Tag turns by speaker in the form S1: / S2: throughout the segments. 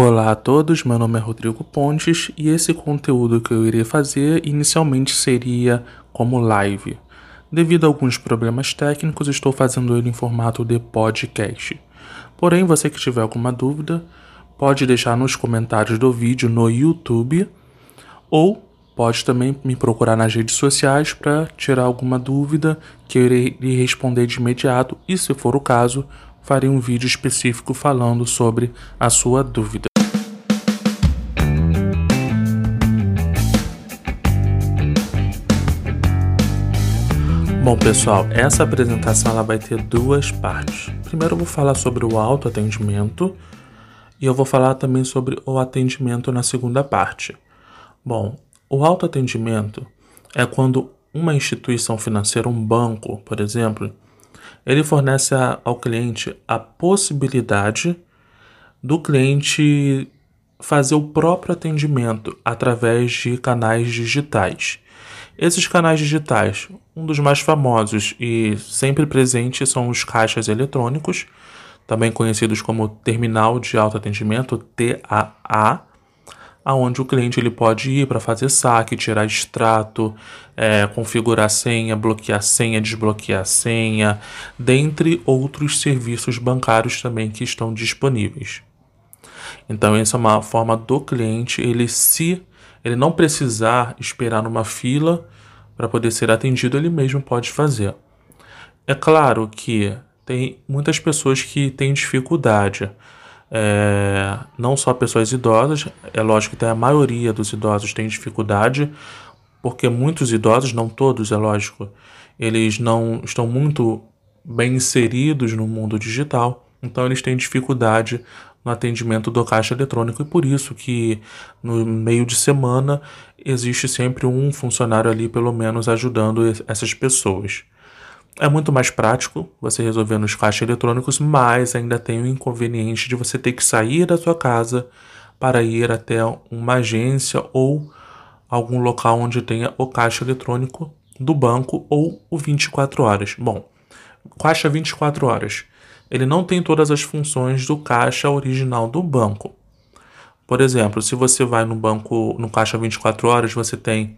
S1: Olá a todos, meu nome é Rodrigo Pontes e esse conteúdo que eu irei fazer inicialmente seria como live. Devido a alguns problemas técnicos, estou fazendo ele em formato de podcast. Porém, você que tiver alguma dúvida, pode deixar nos comentários do vídeo no YouTube ou pode também me procurar nas redes sociais para tirar alguma dúvida que eu irei lhe responder de imediato e, se for o caso, farei um vídeo específico falando sobre a sua dúvida. Bom, pessoal, essa apresentação ela vai ter duas partes. Primeiro eu vou falar sobre o autoatendimento e eu vou falar também sobre o atendimento na segunda parte. Bom, o autoatendimento é quando uma instituição financeira, um banco, por exemplo, ele fornece ao cliente a possibilidade do cliente fazer o próprio atendimento através de canais digitais. Esses canais digitais, um dos mais famosos e sempre presentes são os caixas eletrônicos, também conhecidos como terminal de autoatendimento, TAA, aonde o cliente ele pode ir para fazer saque, tirar extrato, é, configurar senha, bloquear senha, desbloquear senha, dentre outros serviços bancários também que estão disponíveis. Então essa é uma forma do cliente ele se ele não precisar esperar numa fila para poder ser atendido, ele mesmo pode fazer. É claro que tem muitas pessoas que têm dificuldade. É, não só pessoas idosas, é lógico que a maioria dos idosos tem dificuldade, porque muitos idosos, não todos, é lógico, eles não estão muito bem inseridos no mundo digital, então eles têm dificuldade no atendimento do caixa eletrônico e por isso que no meio de semana existe sempre um funcionário ali pelo menos ajudando essas pessoas. É muito mais prático você resolver nos caixas eletrônicos, mas ainda tem o inconveniente de você ter que sair da sua casa para ir até uma agência ou algum local onde tenha o caixa eletrônico do banco ou o 24 horas. Bom, caixa 24 horas ele não tem todas as funções do caixa original do banco. Por exemplo, se você vai no banco, no caixa 24 horas, você tem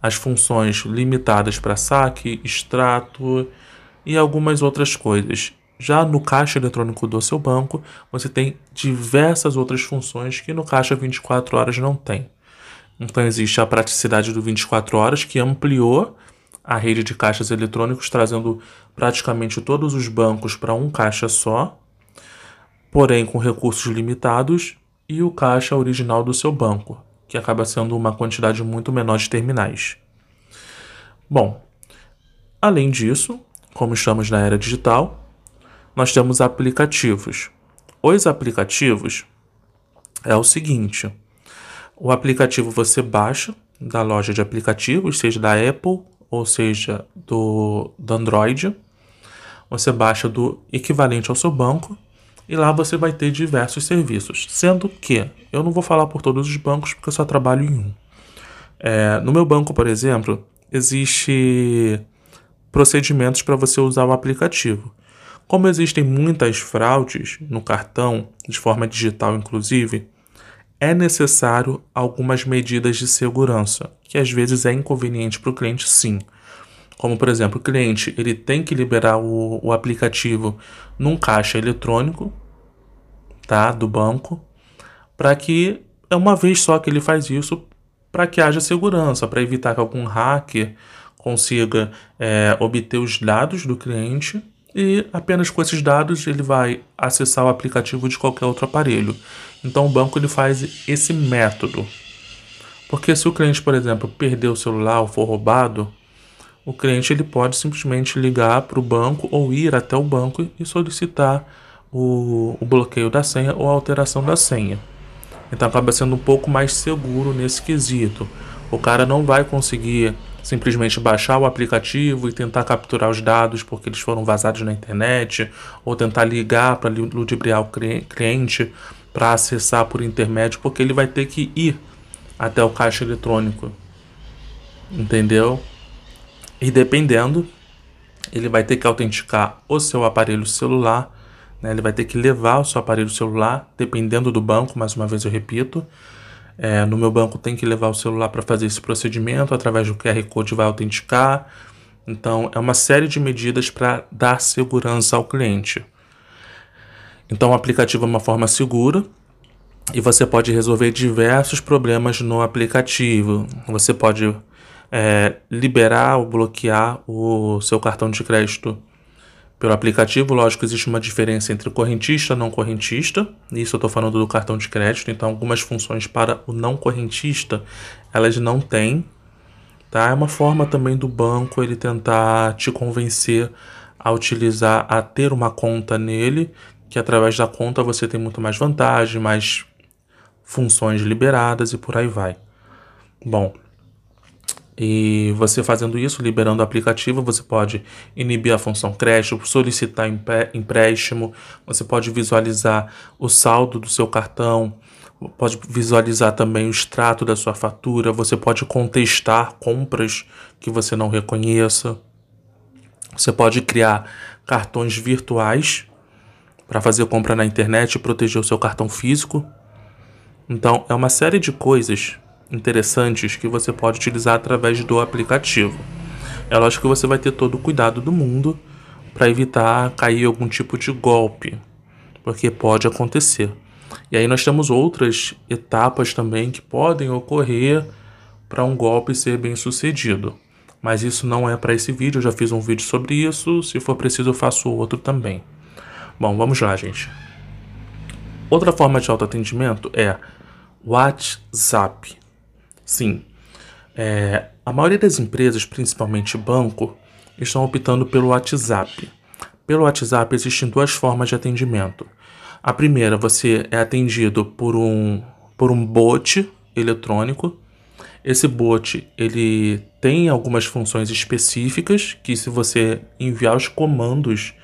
S1: as funções limitadas para saque, extrato e algumas outras coisas. Já no caixa eletrônico do seu banco, você tem diversas outras funções que no caixa 24 horas não tem. Então existe a praticidade do 24 horas que ampliou a rede de caixas eletrônicos, trazendo praticamente todos os bancos para um caixa só, porém com recursos limitados, e o caixa original do seu banco, que acaba sendo uma quantidade muito menor de terminais. Bom, além disso, como estamos na era digital, nós temos aplicativos. Os aplicativos é o seguinte: o aplicativo você baixa da loja de aplicativos, seja da Apple ou seja, do, do Android. Você baixa do equivalente ao seu banco e lá você vai ter diversos serviços. Sendo que eu não vou falar por todos os bancos porque eu só trabalho em um. É, no meu banco, por exemplo, existe procedimentos para você usar o aplicativo. Como existem muitas fraudes no cartão, de forma digital inclusive, é necessário algumas medidas de segurança, que às vezes é inconveniente para o cliente, sim. Como, por exemplo, o cliente ele tem que liberar o, o aplicativo num caixa eletrônico tá, do banco, para que é uma vez só que ele faz isso, para que haja segurança, para evitar que algum hacker consiga é, obter os dados do cliente e apenas com esses dados ele vai acessar o aplicativo de qualquer outro aparelho. Então o banco ele faz esse método. Porque se o cliente, por exemplo, perder o celular ou for roubado, o cliente ele pode simplesmente ligar para o banco ou ir até o banco e solicitar o, o bloqueio da senha ou a alteração da senha. Então acaba sendo um pouco mais seguro nesse quesito. O cara não vai conseguir simplesmente baixar o aplicativo e tentar capturar os dados porque eles foram vazados na internet, ou tentar ligar para ludibriar o cliente para acessar por intermédio, porque ele vai ter que ir até o caixa eletrônico. Entendeu? E dependendo, ele vai ter que autenticar o seu aparelho celular Né? Ele vai ter que levar o seu aparelho celular, dependendo do banco, mais uma vez eu repito. É, no meu banco tem que levar o celular para fazer esse procedimento, através do QR Code vai autenticar. Então, é uma série de medidas para dar segurança ao cliente. Então, o aplicativo é uma forma segura e você pode resolver diversos problemas no aplicativo. Você pode é, liberar ou bloquear o seu cartão de crédito pelo aplicativo. Lógico, existe uma diferença entre correntista e não correntista. Isso eu estou falando do cartão de crédito. Então, algumas funções para o não correntista elas não têm. Tá? É uma forma também do banco ele tentar te convencer a utilizar, a ter uma conta nele, que através da conta você tem muito mais vantagem, mais funções liberadas e por aí vai. Bom, e você fazendo isso, liberando o aplicativo, você pode inibir a função crédito, solicitar empréstimo, você pode visualizar o saldo do seu cartão, pode visualizar também o extrato da sua fatura, você pode contestar compras que você não reconheça. Você pode criar cartões virtuais para fazer compra na internet e proteger o seu cartão físico. Então, é uma série de coisas interessantes que você pode utilizar através do aplicativo. É lógico que você vai ter todo o cuidado do mundo para evitar cair algum tipo de golpe, porque pode acontecer. E aí nós temos outras etapas também que podem ocorrer para um golpe ser bem sucedido. Mas isso não é para esse vídeo, eu já fiz um vídeo sobre isso, se for preciso eu faço outro também. Bom, vamos lá, gente. Outra forma de autoatendimento é WhatsApp. Sim, é, a maioria das empresas, principalmente banco, estão optando pelo WhatsApp. Pelo WhatsApp existem duas formas de atendimento. A primeira, você é atendido por um, por um bot eletrônico. Esse bot ele tem algumas funções específicas que se você enviar os comandos,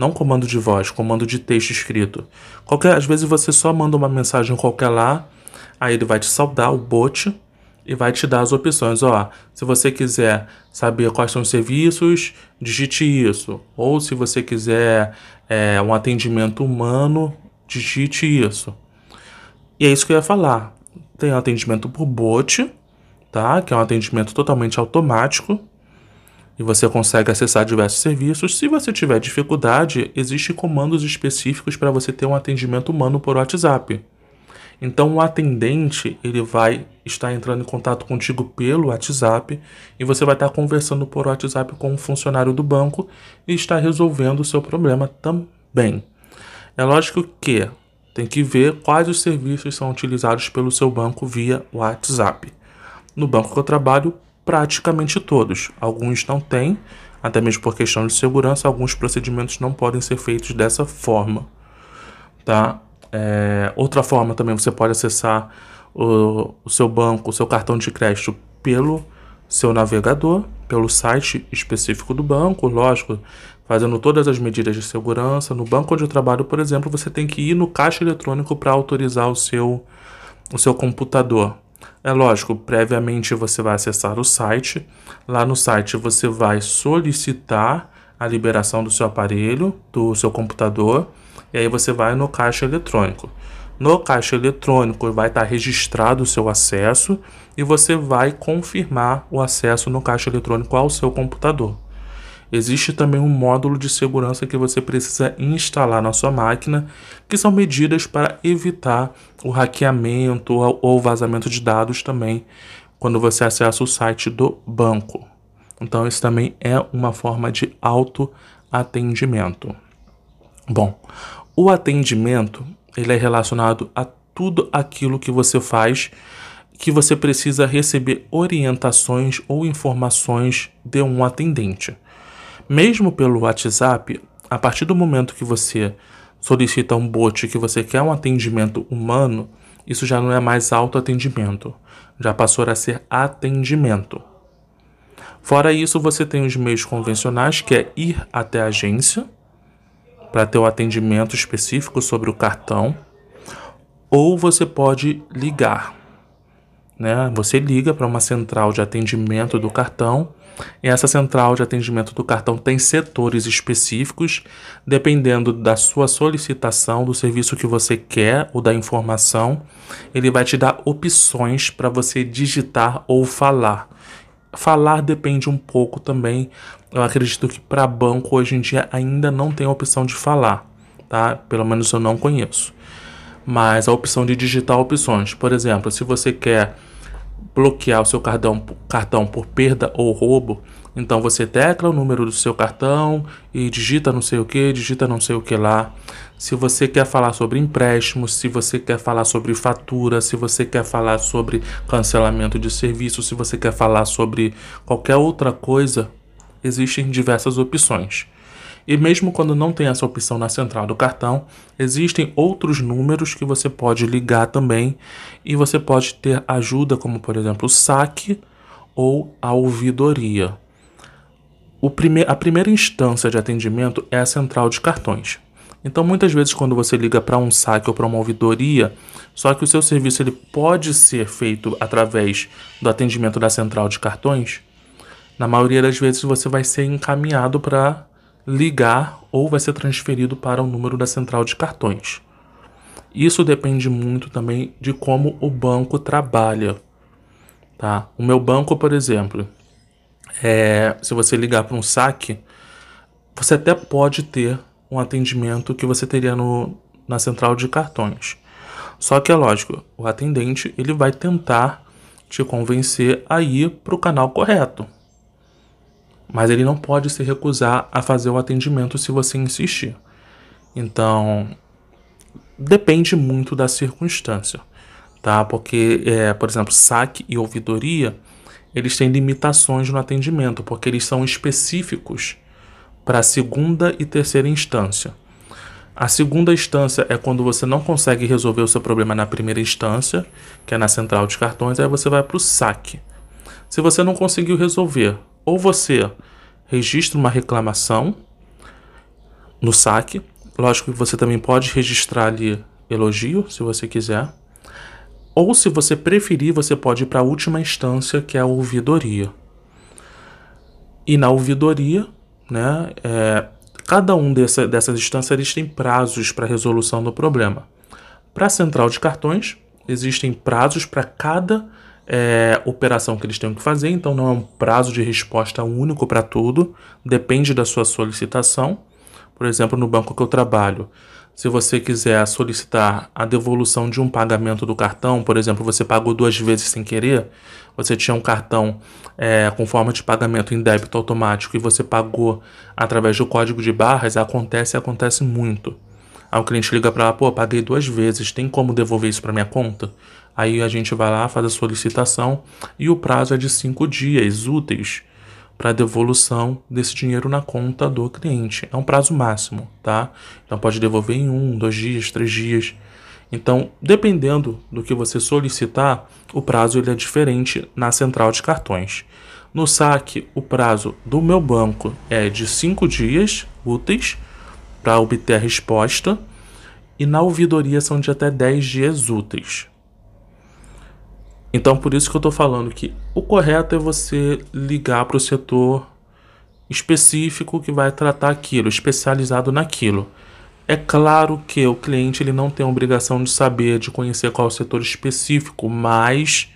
S1: não comando de voz, comando de texto escrito. Qualquer, às vezes você só manda uma mensagem qualquer lá, aí ele vai te saudar o bot e vai te dar as opções. Ó, se você quiser saber quais são os serviços, digite isso. Ou se você quiser é, um atendimento humano, digite isso. E é isso que eu ia falar. Tem atendimento por bot, tá? Que é um atendimento totalmente automático. E você consegue acessar diversos serviços. Se você tiver dificuldade, existem comandos específicos para você ter um atendimento humano por WhatsApp. Então o atendente ele vai estar entrando em contato contigo pelo WhatsApp e você vai estar conversando por WhatsApp com um funcionário do banco e estar resolvendo o seu problema também. É lógico que tem que ver quais os serviços são utilizados pelo seu banco via WhatsApp. No banco que eu trabalho, praticamente todos. Alguns não têm, até mesmo por questão de segurança, alguns procedimentos não podem ser feitos dessa forma. Tá? É, outra forma também você pode acessar o, o seu banco, o seu cartão de crédito pelo seu navegador, pelo site específico do banco, lógico, fazendo todas as medidas de segurança. No banco onde eu trabalho, por exemplo, você tem que ir no caixa eletrônico para autorizar o seu, o seu computador. É lógico, previamente você vai acessar o site. Lá no site você vai solicitar a liberação do seu aparelho, do seu computador e aí você vai no caixa eletrônico. No caixa eletrônico vai estar registrado o seu acesso e você vai confirmar o acesso no caixa eletrônico ao seu computador. Existe também um módulo de segurança que você precisa instalar na sua máquina, que são medidas para evitar o hackeamento ou vazamento de dados também quando você acessa o site do banco. Então, isso também é uma forma de autoatendimento. Bom, o atendimento ele é relacionado a tudo aquilo que você faz que você precisa receber orientações ou informações de um atendente. Mesmo pelo WhatsApp, a partir do momento que você solicita um bot que você quer um atendimento humano, isso já não é mais autoatendimento, já passou a ser atendimento. Fora isso, você tem os meios convencionais, que é ir até a agência, para ter o um atendimento específico sobre o cartão, ou você pode ligar. né? Você liga para uma central de atendimento do cartão essa central de atendimento do cartão tem setores específicos, dependendo da sua solicitação, do serviço que você quer ou da informação, ele vai te dar opções para você digitar ou falar. Falar depende um pouco também. Eu acredito que para banco hoje em dia ainda não tem a opção de falar, tá? Pelo menos eu não conheço. Mas a opção de digitar opções, por exemplo, se você quer bloquear o seu cartão, cartão por perda ou roubo, então você tecla o número do seu cartão e digita não sei o que, digita não sei o que lá. Se você quer falar sobre empréstimos, se você quer falar sobre fatura, se você quer falar sobre cancelamento de serviço, se você quer falar sobre qualquer outra coisa, existem diversas opções. E mesmo quando não tem essa opção na central do cartão, existem outros números que você pode ligar também e você pode ter ajuda, como por exemplo o saque ou a ouvidoria. Prime a primeira instância de atendimento é a central de cartões. Então, muitas vezes, quando você liga para um saque ou para uma ouvidoria, só que o seu serviço ele pode ser feito através do atendimento da central de cartões, na maioria das vezes você vai ser encaminhado para ligar ou vai ser transferido para o número da central de cartões. Isso depende muito também de como o banco trabalha. Tá? O meu banco, por exemplo, é, se você ligar para um saque, você até pode ter um atendimento que você teria no, na central de cartões. Só que é lógico, o atendente ele vai tentar te convencer a ir para o canal correto mas ele não pode se recusar a fazer o atendimento se você insistir. Então, depende muito da circunstância, tá? Porque, é, por exemplo, saque e ouvidoria, eles têm limitações no atendimento, porque eles são específicos para a segunda e terceira instância. A segunda instância é quando você não consegue resolver o seu problema na primeira instância, que é na central de cartões, aí você vai para o saque. Se você não conseguiu resolver ou você registra uma reclamação no saque. Lógico que você também pode registrar ali elogio, se você quiser. Ou se você preferir, você pode ir para a última instância, que é a ouvidoria. E na ouvidoria, né, é, cada um dessa, dessas instâncias eles têm prazos para resolução do problema. Para a central de cartões, existem prazos para cada é, operação que eles têm que fazer, então não é um prazo de resposta único para tudo, depende da sua solicitação. Por exemplo, no banco que eu trabalho, se você quiser solicitar a devolução de um pagamento do cartão, por exemplo, você pagou duas vezes sem querer, você tinha um cartão é, com forma de pagamento em débito automático e você pagou através do código de barras, acontece e acontece muito. Aí o cliente liga para lá, pô, paguei duas vezes, tem como devolver isso para minha conta? Aí a gente vai lá, faz a solicitação e o prazo é de cinco dias úteis para devolução desse dinheiro na conta do cliente. É um prazo máximo, tá? Então pode devolver em um, dois dias, três dias. Então, dependendo do que você solicitar, o prazo ele é diferente na central de cartões. No saque, o prazo do meu banco é de cinco dias úteis para obter a resposta, e na ouvidoria são de até 10 dias úteis. Então, por isso que eu estou falando que o correto é você ligar para o setor específico que vai tratar aquilo, especializado naquilo. É claro que o cliente ele não tem a obrigação de saber, de conhecer qual é setor específico, mas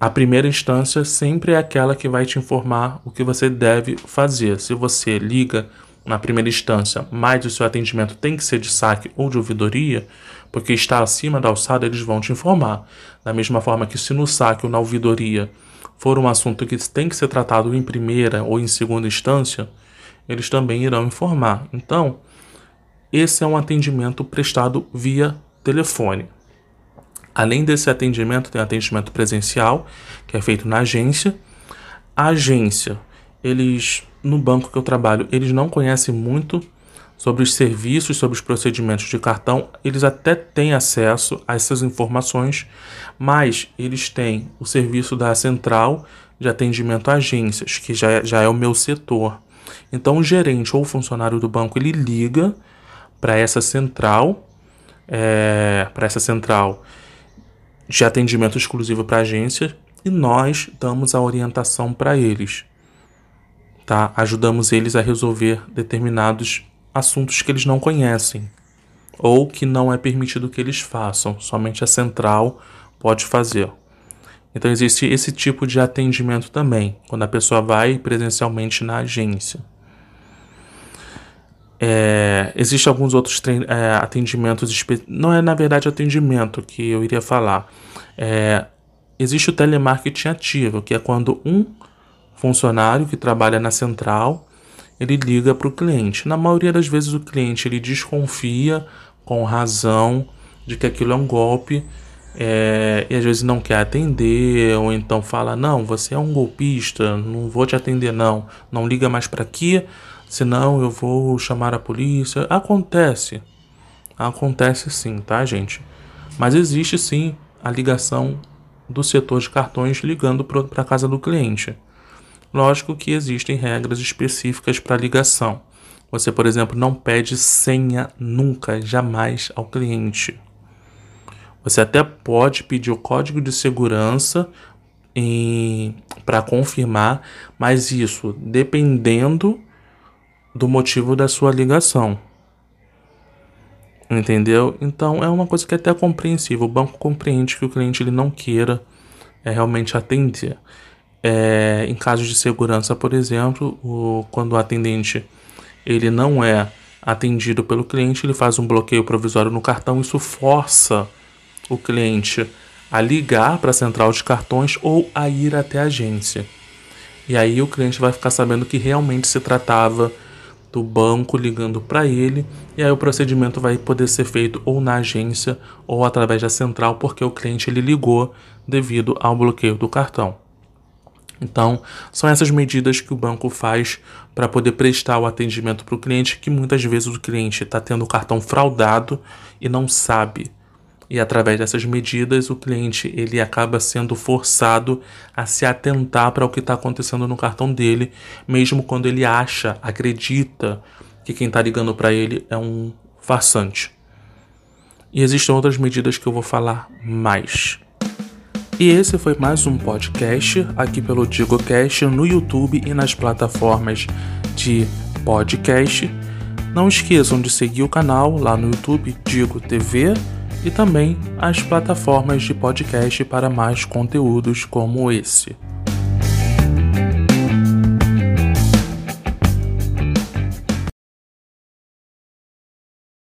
S1: a primeira instância sempre é aquela que vai te informar o que você deve fazer. Se você liga na primeira instância, mas o seu atendimento tem que ser de saque ou de ouvidoria, porque está acima da alçada, eles vão te informar. Da mesma forma que se no saque ou na ouvidoria for um assunto que tem que ser tratado em primeira ou em segunda instância, eles também irão informar. Então, esse é um atendimento prestado via telefone. Além desse atendimento, tem atendimento presencial, que é feito na agência. A agência, eles no banco que eu trabalho, eles não conhecem muito sobre os serviços, sobre os procedimentos de cartão. Eles até têm acesso a essas informações, mas eles têm o serviço da central de atendimento a agências, que já é, já é o meu setor. Então, o gerente ou o funcionário do banco ele liga para essa central, é, para essa central de atendimento exclusivo para agência e nós damos a orientação para eles. Tá? Ajudamos eles a resolver determinados assuntos que eles não conhecem ou que não é permitido que eles façam, somente a central pode fazer. Então existe esse tipo de atendimento também, quando a pessoa vai presencialmente na agência. É, Existem alguns outros é, atendimentos, não é na verdade atendimento que eu iria falar. É, existe o telemarketing ativo, que é quando um funcionário que trabalha na central ele liga para o cliente. Na maioria das vezes o cliente ele desconfia com razão de que aquilo é um golpe é, e às vezes não quer atender ou então fala não você é um golpista não vou te atender não não liga mais para aqui senão eu vou chamar a polícia. Acontece. Acontece sim, tá, gente? Mas existe sim a ligação do setor de cartões ligando para a casa do cliente. Lógico que existem regras específicas para ligação. Você, por exemplo, não pede senha nunca, jamais ao cliente. Você até pode pedir o código de segurança para confirmar, mas isso dependendo do motivo da sua ligação. Entendeu? Então é uma coisa que é até compreensível. O banco compreende que o cliente ele não queira é, realmente atender. É, em casos de segurança, por exemplo, o, quando o atendente ele não é atendido pelo cliente, ele faz um bloqueio provisório no cartão. Isso força o cliente a ligar para a central de cartões ou a ir até a agência. E aí o cliente vai ficar sabendo que realmente se tratava do banco ligando para ele, e aí o procedimento vai poder ser feito ou na agência ou através da central, porque o cliente ele ligou devido ao bloqueio do cartão. Então, são essas medidas que o banco faz para poder prestar o atendimento para o cliente, que muitas vezes o cliente está tendo o cartão fraudado e não sabe e através dessas medidas o cliente ele acaba sendo forçado a se atentar para o que está acontecendo no cartão dele, mesmo quando ele acha, acredita que quem está ligando para ele é um farsante. E existem outras medidas que eu vou falar mais. E esse foi mais um podcast aqui pelo DigoCast no YouTube e nas plataformas de podcast. Não esqueçam de seguir o canal lá no YouTube Digo TV e também as plataformas de podcast para mais conteúdos como esse.